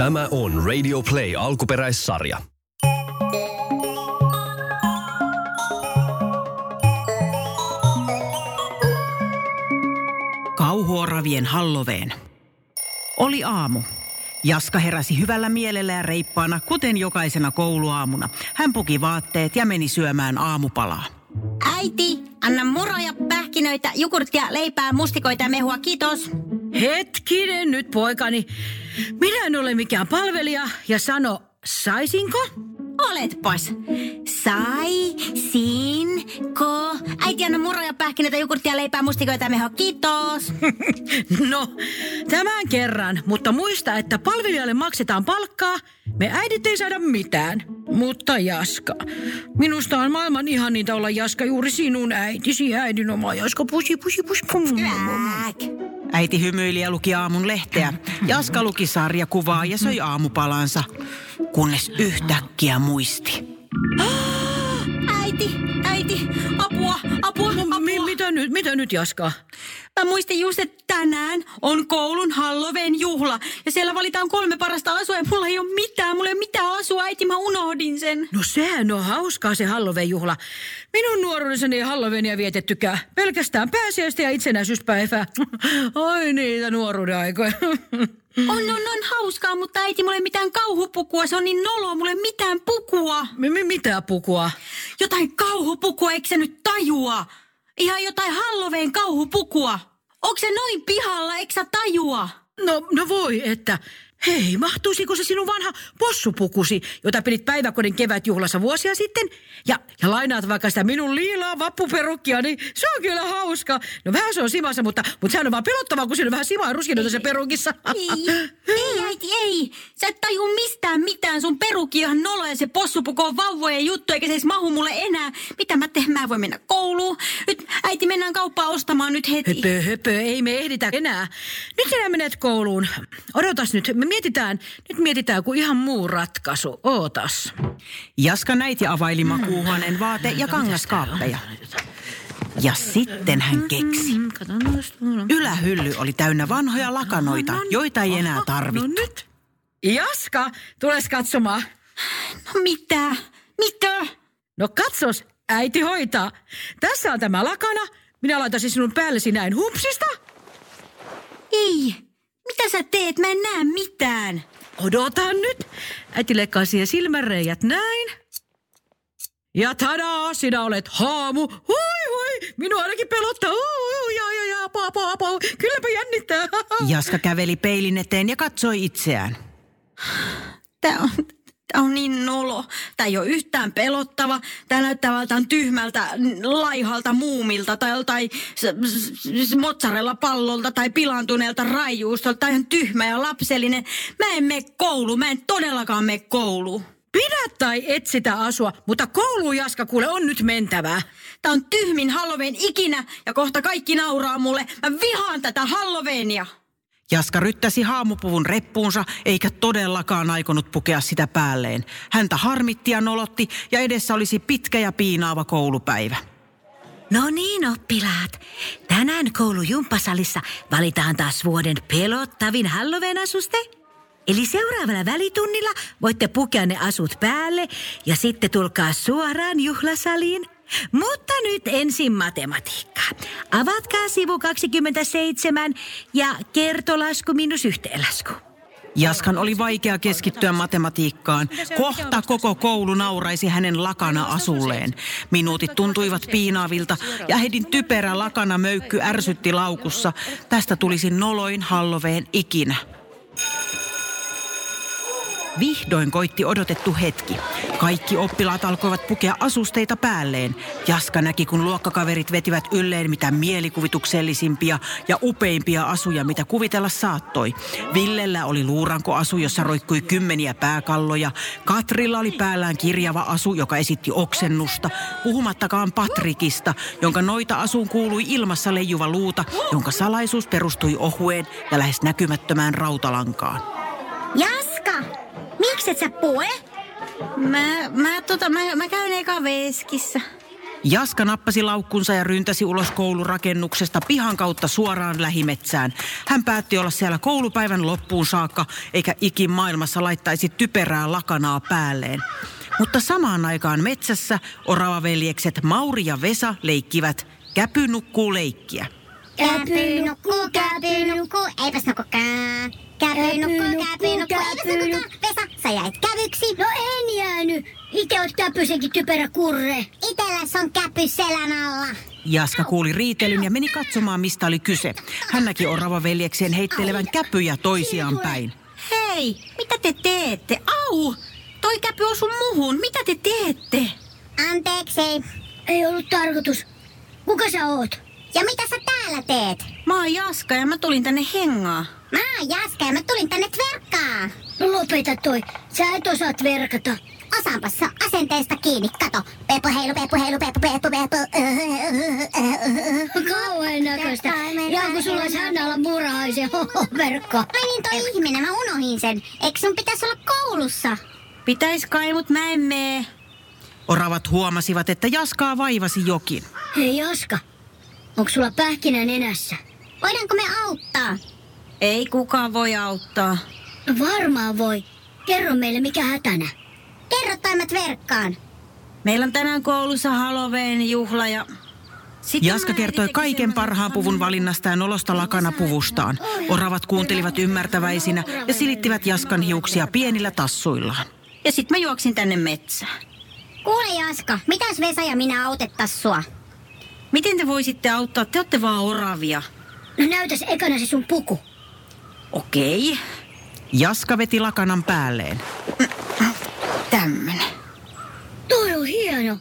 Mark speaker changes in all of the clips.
Speaker 1: Tämä on Radio Play alkuperäissarja.
Speaker 2: Kauhuoravien Halloween. Oli aamu. Jaska heräsi hyvällä mielellä ja reippaana, kuten jokaisena kouluaamuna. Hän puki vaatteet ja meni syömään aamupalaa.
Speaker 3: Äiti, anna muroja, pähkinöitä, jogurttia, leipää, mustikoita ja mehua, kiitos.
Speaker 4: Hetkinen nyt poikani. Minä en ole mikään palvelija ja sano, saisinko?
Speaker 3: Oletpas. Sai, sin, ko. Äiti, anna muroja, pähkinöitä, jogurttia, leipää, mustikoita ja kiitos.
Speaker 4: No, tämän kerran, mutta muista, että palvelijalle maksetaan palkkaa. Me äidit ei saada mitään. Mutta Jaska, minusta on maailman ihaninta olla Jaska juuri sinun äitisi, äidin oma Jaska, pusi, pusi, pusi, pum.
Speaker 2: Äiti hymyili ja luki aamun lehteä. Jaska luki sarjakuvaa ja söi aamupalansa, kunnes yhtäkkiä muisti.
Speaker 3: Äiti, äiti, apua, apua,
Speaker 4: No, mi-
Speaker 3: apua.
Speaker 4: mitä nyt, mitä nyt Jaska?
Speaker 3: Mä muistin just, että tänään on koulun Halloween juhla. Ja siellä valitaan kolme parasta asua ja mulla ei ole mitään. Mulla ei ole mitään asua, äiti, mä unohdin sen.
Speaker 4: No sehän on hauskaa se Halloween-juhla. Minun nuoruudessani ei Halloweenia vietettykään. Pelkästään pääsiäistä ja itsenäisyyspäivää. Ai niitä nuoruuden aikoja.
Speaker 3: On, on, on hauskaa, mutta äiti, mulla ei mitään kauhupukua. Se on niin noloa, mulla ei mitään pukua.
Speaker 4: Mi- mitä pukua?
Speaker 3: Jotain kauhupukua, eikö sä nyt tajua? Ihan jotain Halloween kauhupukua. Onko se noin pihalla, eikö sä tajua?
Speaker 4: No, no voi, että hei, mahtuisiko se sinun vanha possupukusi, jota pidit päiväkodin kevätjuhlassa vuosia sitten? Ja, ja lainaat vaikka sitä minun liilaa vappuperukkia, niin se on kyllä hauska. No vähän se on simassa, mutta, mutta sehän on vaan pelottavaa, kun siinä on vähän simaa ruskinoita se perukissa.
Speaker 3: Ei, ei äiti, ei. Sä et taju mistään mitään. Sun peruki on ihan nolo ja se possupuku on vauvojen juttu, eikä se edes mahu mulle enää. Mitä mä teen? Mä en voi mennä kouluun. Nyt äiti, mennään kauppaan ostamaan nyt heti.
Speaker 4: Höpö, höpö, ei me ehditä enää. Nyt sinä menet kouluun. Odotas nyt, mietitään, nyt mietitään kuin ihan muu ratkaisu. Ootas.
Speaker 2: Jaska näiti availi makuuhuoneen vaate- ja kangaskaappeja. Ja sitten hän keksi. Ylähylly oli täynnä vanhoja lakanoita, joita ei enää
Speaker 4: No
Speaker 2: tarvittu.
Speaker 4: nyt. Jaska, tules katsomaan.
Speaker 3: No mitä? Mitä?
Speaker 4: No katsos, äiti hoitaa. Tässä on tämä lakana. Minä laitaisin sinun päällesi näin hupsista.
Speaker 3: Ei. Sä teet? Mä en näe mitään.
Speaker 4: Odotan nyt. Äiti leikkaa siihen silmänreijät näin. Ja tadaa, sinä olet haamu. Hui hui, minua ainakin pelottaa. Ui, ja, ja, ja, pa, pa, pa. Kylläpä jännittää.
Speaker 2: Jaska käveli peilin eteen ja katsoi itseään.
Speaker 3: Tää on, tää on niin nolo. Tää ei ole yhtään pelottava. Tää näyttää valtaan tyhmältä, laihalta muumilta tai joltain s- mozzarella-pallolta tai pilantuneelta raijuustolta. Tää on tyhmä ja lapsellinen. Mä en mene kouluun. Mä en todellakaan mene kouluun.
Speaker 4: Pidä tai et sitä asua, mutta kouluun Jaska kuule on nyt mentävää.
Speaker 3: Tää on tyhmin Halloween ikinä ja kohta kaikki nauraa mulle. Mä vihaan tätä Halloweenia.
Speaker 2: Jaska ryttäsi haamupuvun reppuunsa, eikä todellakaan aikonut pukea sitä päälleen. Häntä harmitti ja nolotti, ja edessä olisi pitkä ja piinaava koulupäivä.
Speaker 5: No niin, oppilaat. Tänään koulujumppasalissa valitaan taas vuoden pelottavin Halloween-asuste. Eli seuraavalla välitunnilla voitte pukea ne asut päälle ja sitten tulkaa suoraan juhlasaliin. Mutta nyt ensin matematiikkaa. Avatkaa sivu 27 ja kertolasku minus yhteenlasku.
Speaker 2: Jaskan oli vaikea keskittyä matematiikkaan. Kohta koko koulu nauraisi hänen lakana asulleen. Minuutit tuntuivat piinaavilta ja Hedin typerä lakana möykky ärsytti laukussa. Tästä tulisi noloin Halloween ikinä. Vihdoin koitti odotettu hetki. Kaikki oppilaat alkoivat pukea asusteita päälleen. Jaska näki, kun luokkakaverit vetivät ylleen mitä mielikuvituksellisimpia ja upeimpia asuja, mitä kuvitella saattoi. Villellä oli luurankoasu, jossa roikkui kymmeniä pääkalloja. Katrilla oli päällään kirjava asu, joka esitti oksennusta. Puhumattakaan Patrikista, jonka noita asuun kuului ilmassa leijuva luuta, jonka salaisuus perustui ohueen ja lähes näkymättömään rautalankaan.
Speaker 3: Miksi et sä pue? Mä, mä, tota, mä, mä käyn eka veskissä.
Speaker 2: Jaska nappasi laukkunsa ja ryntäsi ulos koulurakennuksesta pihan kautta suoraan lähimetsään. Hän päätti olla siellä koulupäivän loppuun saakka, eikä ikin maailmassa laittaisi typerää lakanaa päälleen. Mutta samaan aikaan metsässä oravaveljekset Mauri ja Vesa leikkivät Käpy nukkuu leikkiä.
Speaker 6: Käpy nukkuu, käpy nukkuu, eipäs nukkukaan. Käpy nukkuu, käpy nukkuu, eipäs nukkukaan. Vesa, sä jäit kävyksi.
Speaker 7: No en jäänyt. Itse oot käpysenkin typerä kurre.
Speaker 6: Itelläs on käpy selän alla.
Speaker 2: Jaska kuuli riitelyn ja meni katsomaan, mistä oli kyse. Hän näki oravaveljeksien heittelevän käpyjä toisiaan päin.
Speaker 3: Hei, mitä te teette? Au! Toi käpy osui muhun. Mitä te teette?
Speaker 6: Anteeksi.
Speaker 7: Ei ollut tarkoitus. Kuka sä oot?
Speaker 6: Ja mitä sä täällä teet?
Speaker 3: Mä oon Jaska ja mä tulin tänne hengaa.
Speaker 6: Mä oon Jaska ja mä tulin tänne tverkkaan.
Speaker 7: No lopeta toi. Sä et osaa verkata.
Speaker 6: Osaanpas se asenteesta kiinni. Kato. Peppu heilu, peppu heilu, peppu, peppu, peppu.
Speaker 7: Kauhean näköistä. Ja kun sulla olisi Hannalla murahaisen verkko.
Speaker 6: Ai niin toi ihminen, mä unohin sen. Eikö sun pitäisi olla koulussa?
Speaker 3: Pitäis kai, mut mä en mee.
Speaker 2: Oravat huomasivat, että Jaskaa vaivasi jokin.
Speaker 7: Hei Jaska, onko sulla pähkinä nenässä?
Speaker 6: Voidaanko me auttaa?
Speaker 3: Ei kukaan voi auttaa.
Speaker 7: No varmaan voi. Kerro meille mikä hätänä.
Speaker 6: Kerro toimet verkkaan.
Speaker 3: Meillä on tänään koulussa Halloween juhla ja... Sitten
Speaker 2: Jaska kertoi kaiken parhaan puvun valinnasta ja nolosta lakana puvustaan. Oravat kuuntelivat ymmärtäväisinä ja silittivät Jaskan hiuksia pienillä tassuillaan.
Speaker 3: Ja sit mä juoksin tänne metsään.
Speaker 6: Kuule Jaska, mitäs Vesa ja minä autettas sua?
Speaker 3: Miten te voisitte auttaa? Te olette vaan oravia.
Speaker 7: No näytäs ekana se sun puku.
Speaker 3: Okei,
Speaker 2: Jaska veti lakanan päälleen.
Speaker 3: tämmönen.
Speaker 7: Toi on hieno.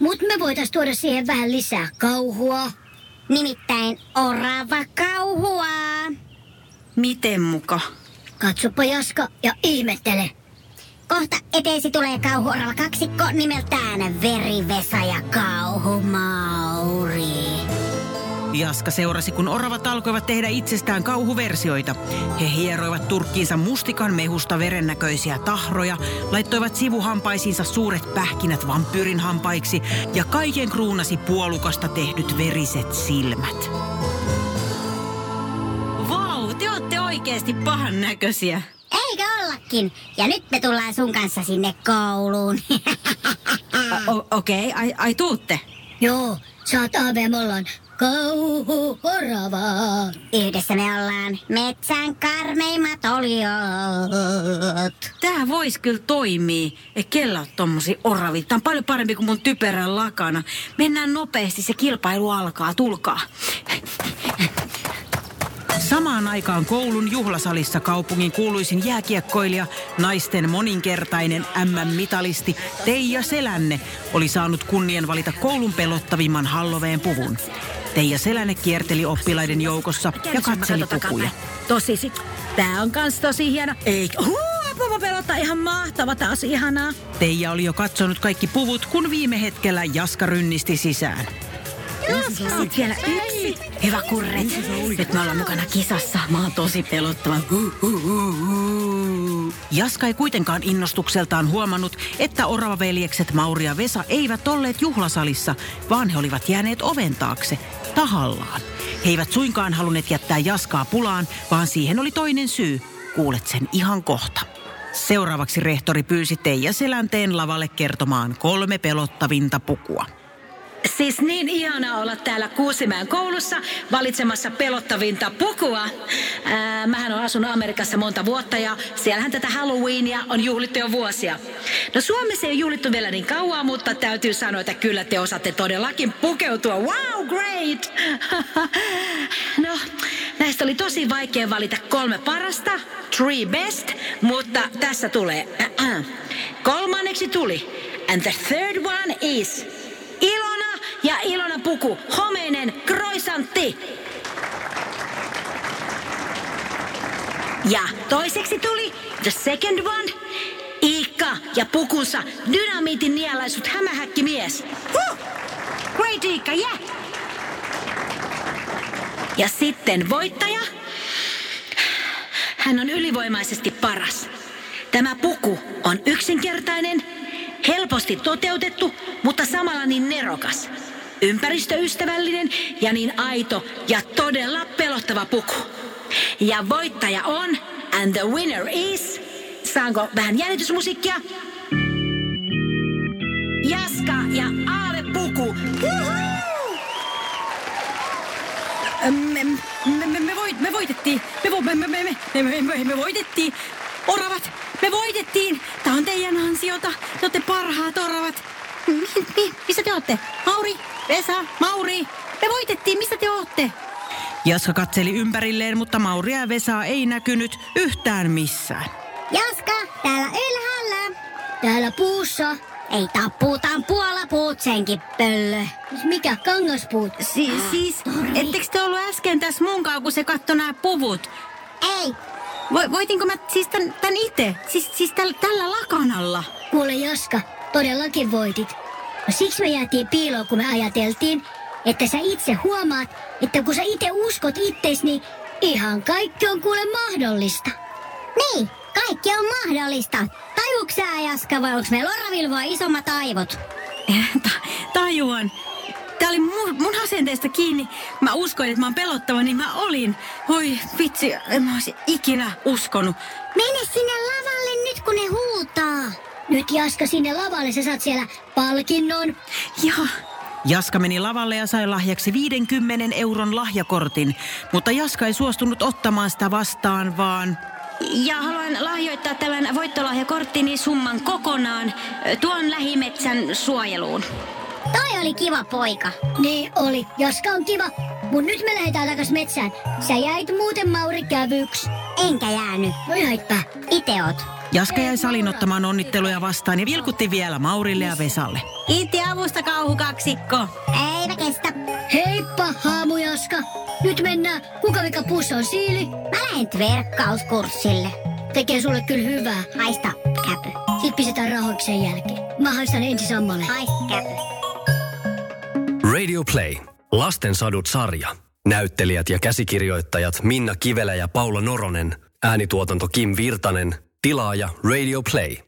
Speaker 7: Mut me voitais tuoda siihen vähän lisää kauhua.
Speaker 6: Nimittäin orava kauhua.
Speaker 3: Miten muka?
Speaker 7: Katsopa Jaska ja ihmettele.
Speaker 6: Kohta eteesi tulee kauhuorava kaksikko nimeltään Verivesa ja Kauhumauri.
Speaker 2: Jaska seurasi, kun oravat alkoivat tehdä itsestään kauhuversioita. He hieroivat turkkiinsa mustikan mehusta verennäköisiä tahroja, laittoivat sivuhampaisiinsa suuret pähkinät vampyyrin hampaiksi ja kaiken kruunasi puolukasta tehdyt veriset silmät.
Speaker 3: Vau, te olette oikeesti pahan näköisiä.
Speaker 6: Eikö ollakin? Ja nyt me tullaan sun kanssa sinne kouluun.
Speaker 3: Okei, okay, ai, ai tuutte.
Speaker 7: Joo, me ollaan kauhu oravaa.
Speaker 6: Yhdessä me ollaan metsän karmeimmat oliot.
Speaker 3: Tää vois kyllä toimii. Ei kellä ole tommosia oravia. Tää on paljon parempi kuin mun typerän lakana. Mennään nopeasti, se kilpailu alkaa. Tulkaa.
Speaker 2: Samaan aikaan koulun juhlasalissa kaupungin kuuluisin jääkiekkoilija, naisten moninkertainen MM-mitalisti Teija Selänne oli saanut kunnian valita koulun pelottavimman Halloween puvun. Teija Selänne kierteli oppilaiden joukossa ja katseli pukuja.
Speaker 4: Tosi sit. Tää on kans tosi hieno. Eikö? Huu, apua pelottaa ihan mahtava, taas ihanaa.
Speaker 2: Teija oli jo katsonut kaikki puvut, kun viime hetkellä Jaska rynnisti sisään.
Speaker 4: Sitten vielä yksi. Hyvä kurret. Nyt me ollaan mukana kisassa. Mä oon tosi pelottava.
Speaker 2: Jaska ei kuitenkaan innostukseltaan huomannut, että oravaveljekset Mauri ja Vesa eivät olleet juhlasalissa, vaan he olivat jääneet oven taakse, tahallaan. He eivät suinkaan halunneet jättää Jaskaa pulaan, vaan siihen oli toinen syy. Kuulet sen ihan kohta. Seuraavaksi rehtori pyysi Teija Selänteen lavalle kertomaan kolme pelottavinta pukua.
Speaker 4: Siis niin ihanaa olla täällä Kuusimäen koulussa valitsemassa pelottavinta pukua. Ää, mähän on asunut Amerikassa monta vuotta ja siellähän tätä Halloweenia on juhlittu jo vuosia. No Suomessa ei juhlittu vielä niin kauan, mutta täytyy sanoa, että kyllä te osaatte todellakin pukeutua. Wow, great! no, näistä oli tosi vaikea valita kolme parasta, three best, mutta tässä tulee. Kolmanneksi tuli. And the third one is ja Ilona puku, homeinen kroisantti. Ja toiseksi tuli the second one, Iikka ja pukunsa dynamiitin nielaisut hämähäkkimies. Huh! Great Iikka, yeah! Ja sitten voittaja. Hän on ylivoimaisesti paras. Tämä puku on yksinkertainen, Helposti toteutettu, mutta samalla niin nerokas ympäristöystävällinen ja niin aito ja todella pelottava puku. Ja voittaja on, and the winner is, saanko vähän jännitysmusiikkia? Jaska ja Aave Puku.
Speaker 3: Me, me, me, me, voit, me voitettiin. Me, vo, me, me, me, me, me, me, me voitettiin. Oravat, me voitettiin. Tää on teidän ansiota. Te olette parhaat oravat. Missä te olette? Hauri, Vesa, Mauri. Me voitettiin. Missä te olette?
Speaker 2: Jaska katseli ympärilleen, mutta Mauria ja Vesaa ei näkynyt yhtään missään.
Speaker 6: Jaska, täällä ylhäällä.
Speaker 7: Täällä puussa.
Speaker 6: Ei tappuutaan puola puut senkin pöllö.
Speaker 7: Siis Mikä kangaspuut?
Speaker 3: Si, siis, ettekö te ollut äsken tässä munkaan, kun se katsoi nämä puvut?
Speaker 6: Ei,
Speaker 3: Vo, voitinko mä siis tän, tän itse? Siis, siis täl, tällä lakanalla?
Speaker 7: Kuule Jaska, todellakin voitit. No siksi me jäätiin piiloon, kun me ajateltiin, että sä itse huomaat, että kun sä itse uskot ittees, niin ihan kaikki on kuule mahdollista.
Speaker 6: niin, kaikki on mahdollista. Tajuuks sä, Jaska, vai onks meillä Oravilvoa isommat aivot?
Speaker 3: Ta, tajuan. Tää oli mun, mun asenteesta kiinni. Mä uskoin, että mä oon pelottava, niin mä olin. Oi vitsi, en mä ikinä uskonut.
Speaker 6: Mene sinne lavalle nyt, kun ne huutaa.
Speaker 7: Nyt Jaska sinne lavalle, sä saat siellä palkinnon.
Speaker 3: Joo.
Speaker 2: Jaska meni lavalle ja sai lahjaksi 50 euron lahjakortin, mutta Jaska ei suostunut ottamaan sitä vastaan, vaan
Speaker 3: Ja haluan lahjoittaa tämän voittolahjakorttini summan kokonaan tuon lähimetsän suojeluun.
Speaker 6: Toi oli kiva poika.
Speaker 7: Niin oli, Jaska on kiva. Mut nyt me lähdetään takas metsään. Sä jäit muuten Mauri kävyks.
Speaker 6: Enkä jäänyt.
Speaker 7: No jäitpä.
Speaker 6: Ite oot.
Speaker 2: Jaska jäi salin ottamaan onnitteluja vastaan ja vilkutti vielä Maurille ja Vesalle.
Speaker 3: Kiitti avusta kauhukaksikko.
Speaker 6: Eipä kestä.
Speaker 7: Heippa, haamu Jaska. Nyt mennään. Kuka vika pussa on siili?
Speaker 6: Mä lähden verkkauskurssille.
Speaker 7: Tekee sulle kyllä hyvää.
Speaker 6: Haista, käpy.
Speaker 7: Sit pistetään rahoiksi sen jälkeen. Mä haistan ensin sammalle.
Speaker 6: Haista, käpy.
Speaker 1: Radio Play. Lasten sadut sarja. Näyttelijät ja käsikirjoittajat Minna Kivelä ja Paula Noronen. Äänituotanto Kim Virtanen. Tilaaja Radio Play.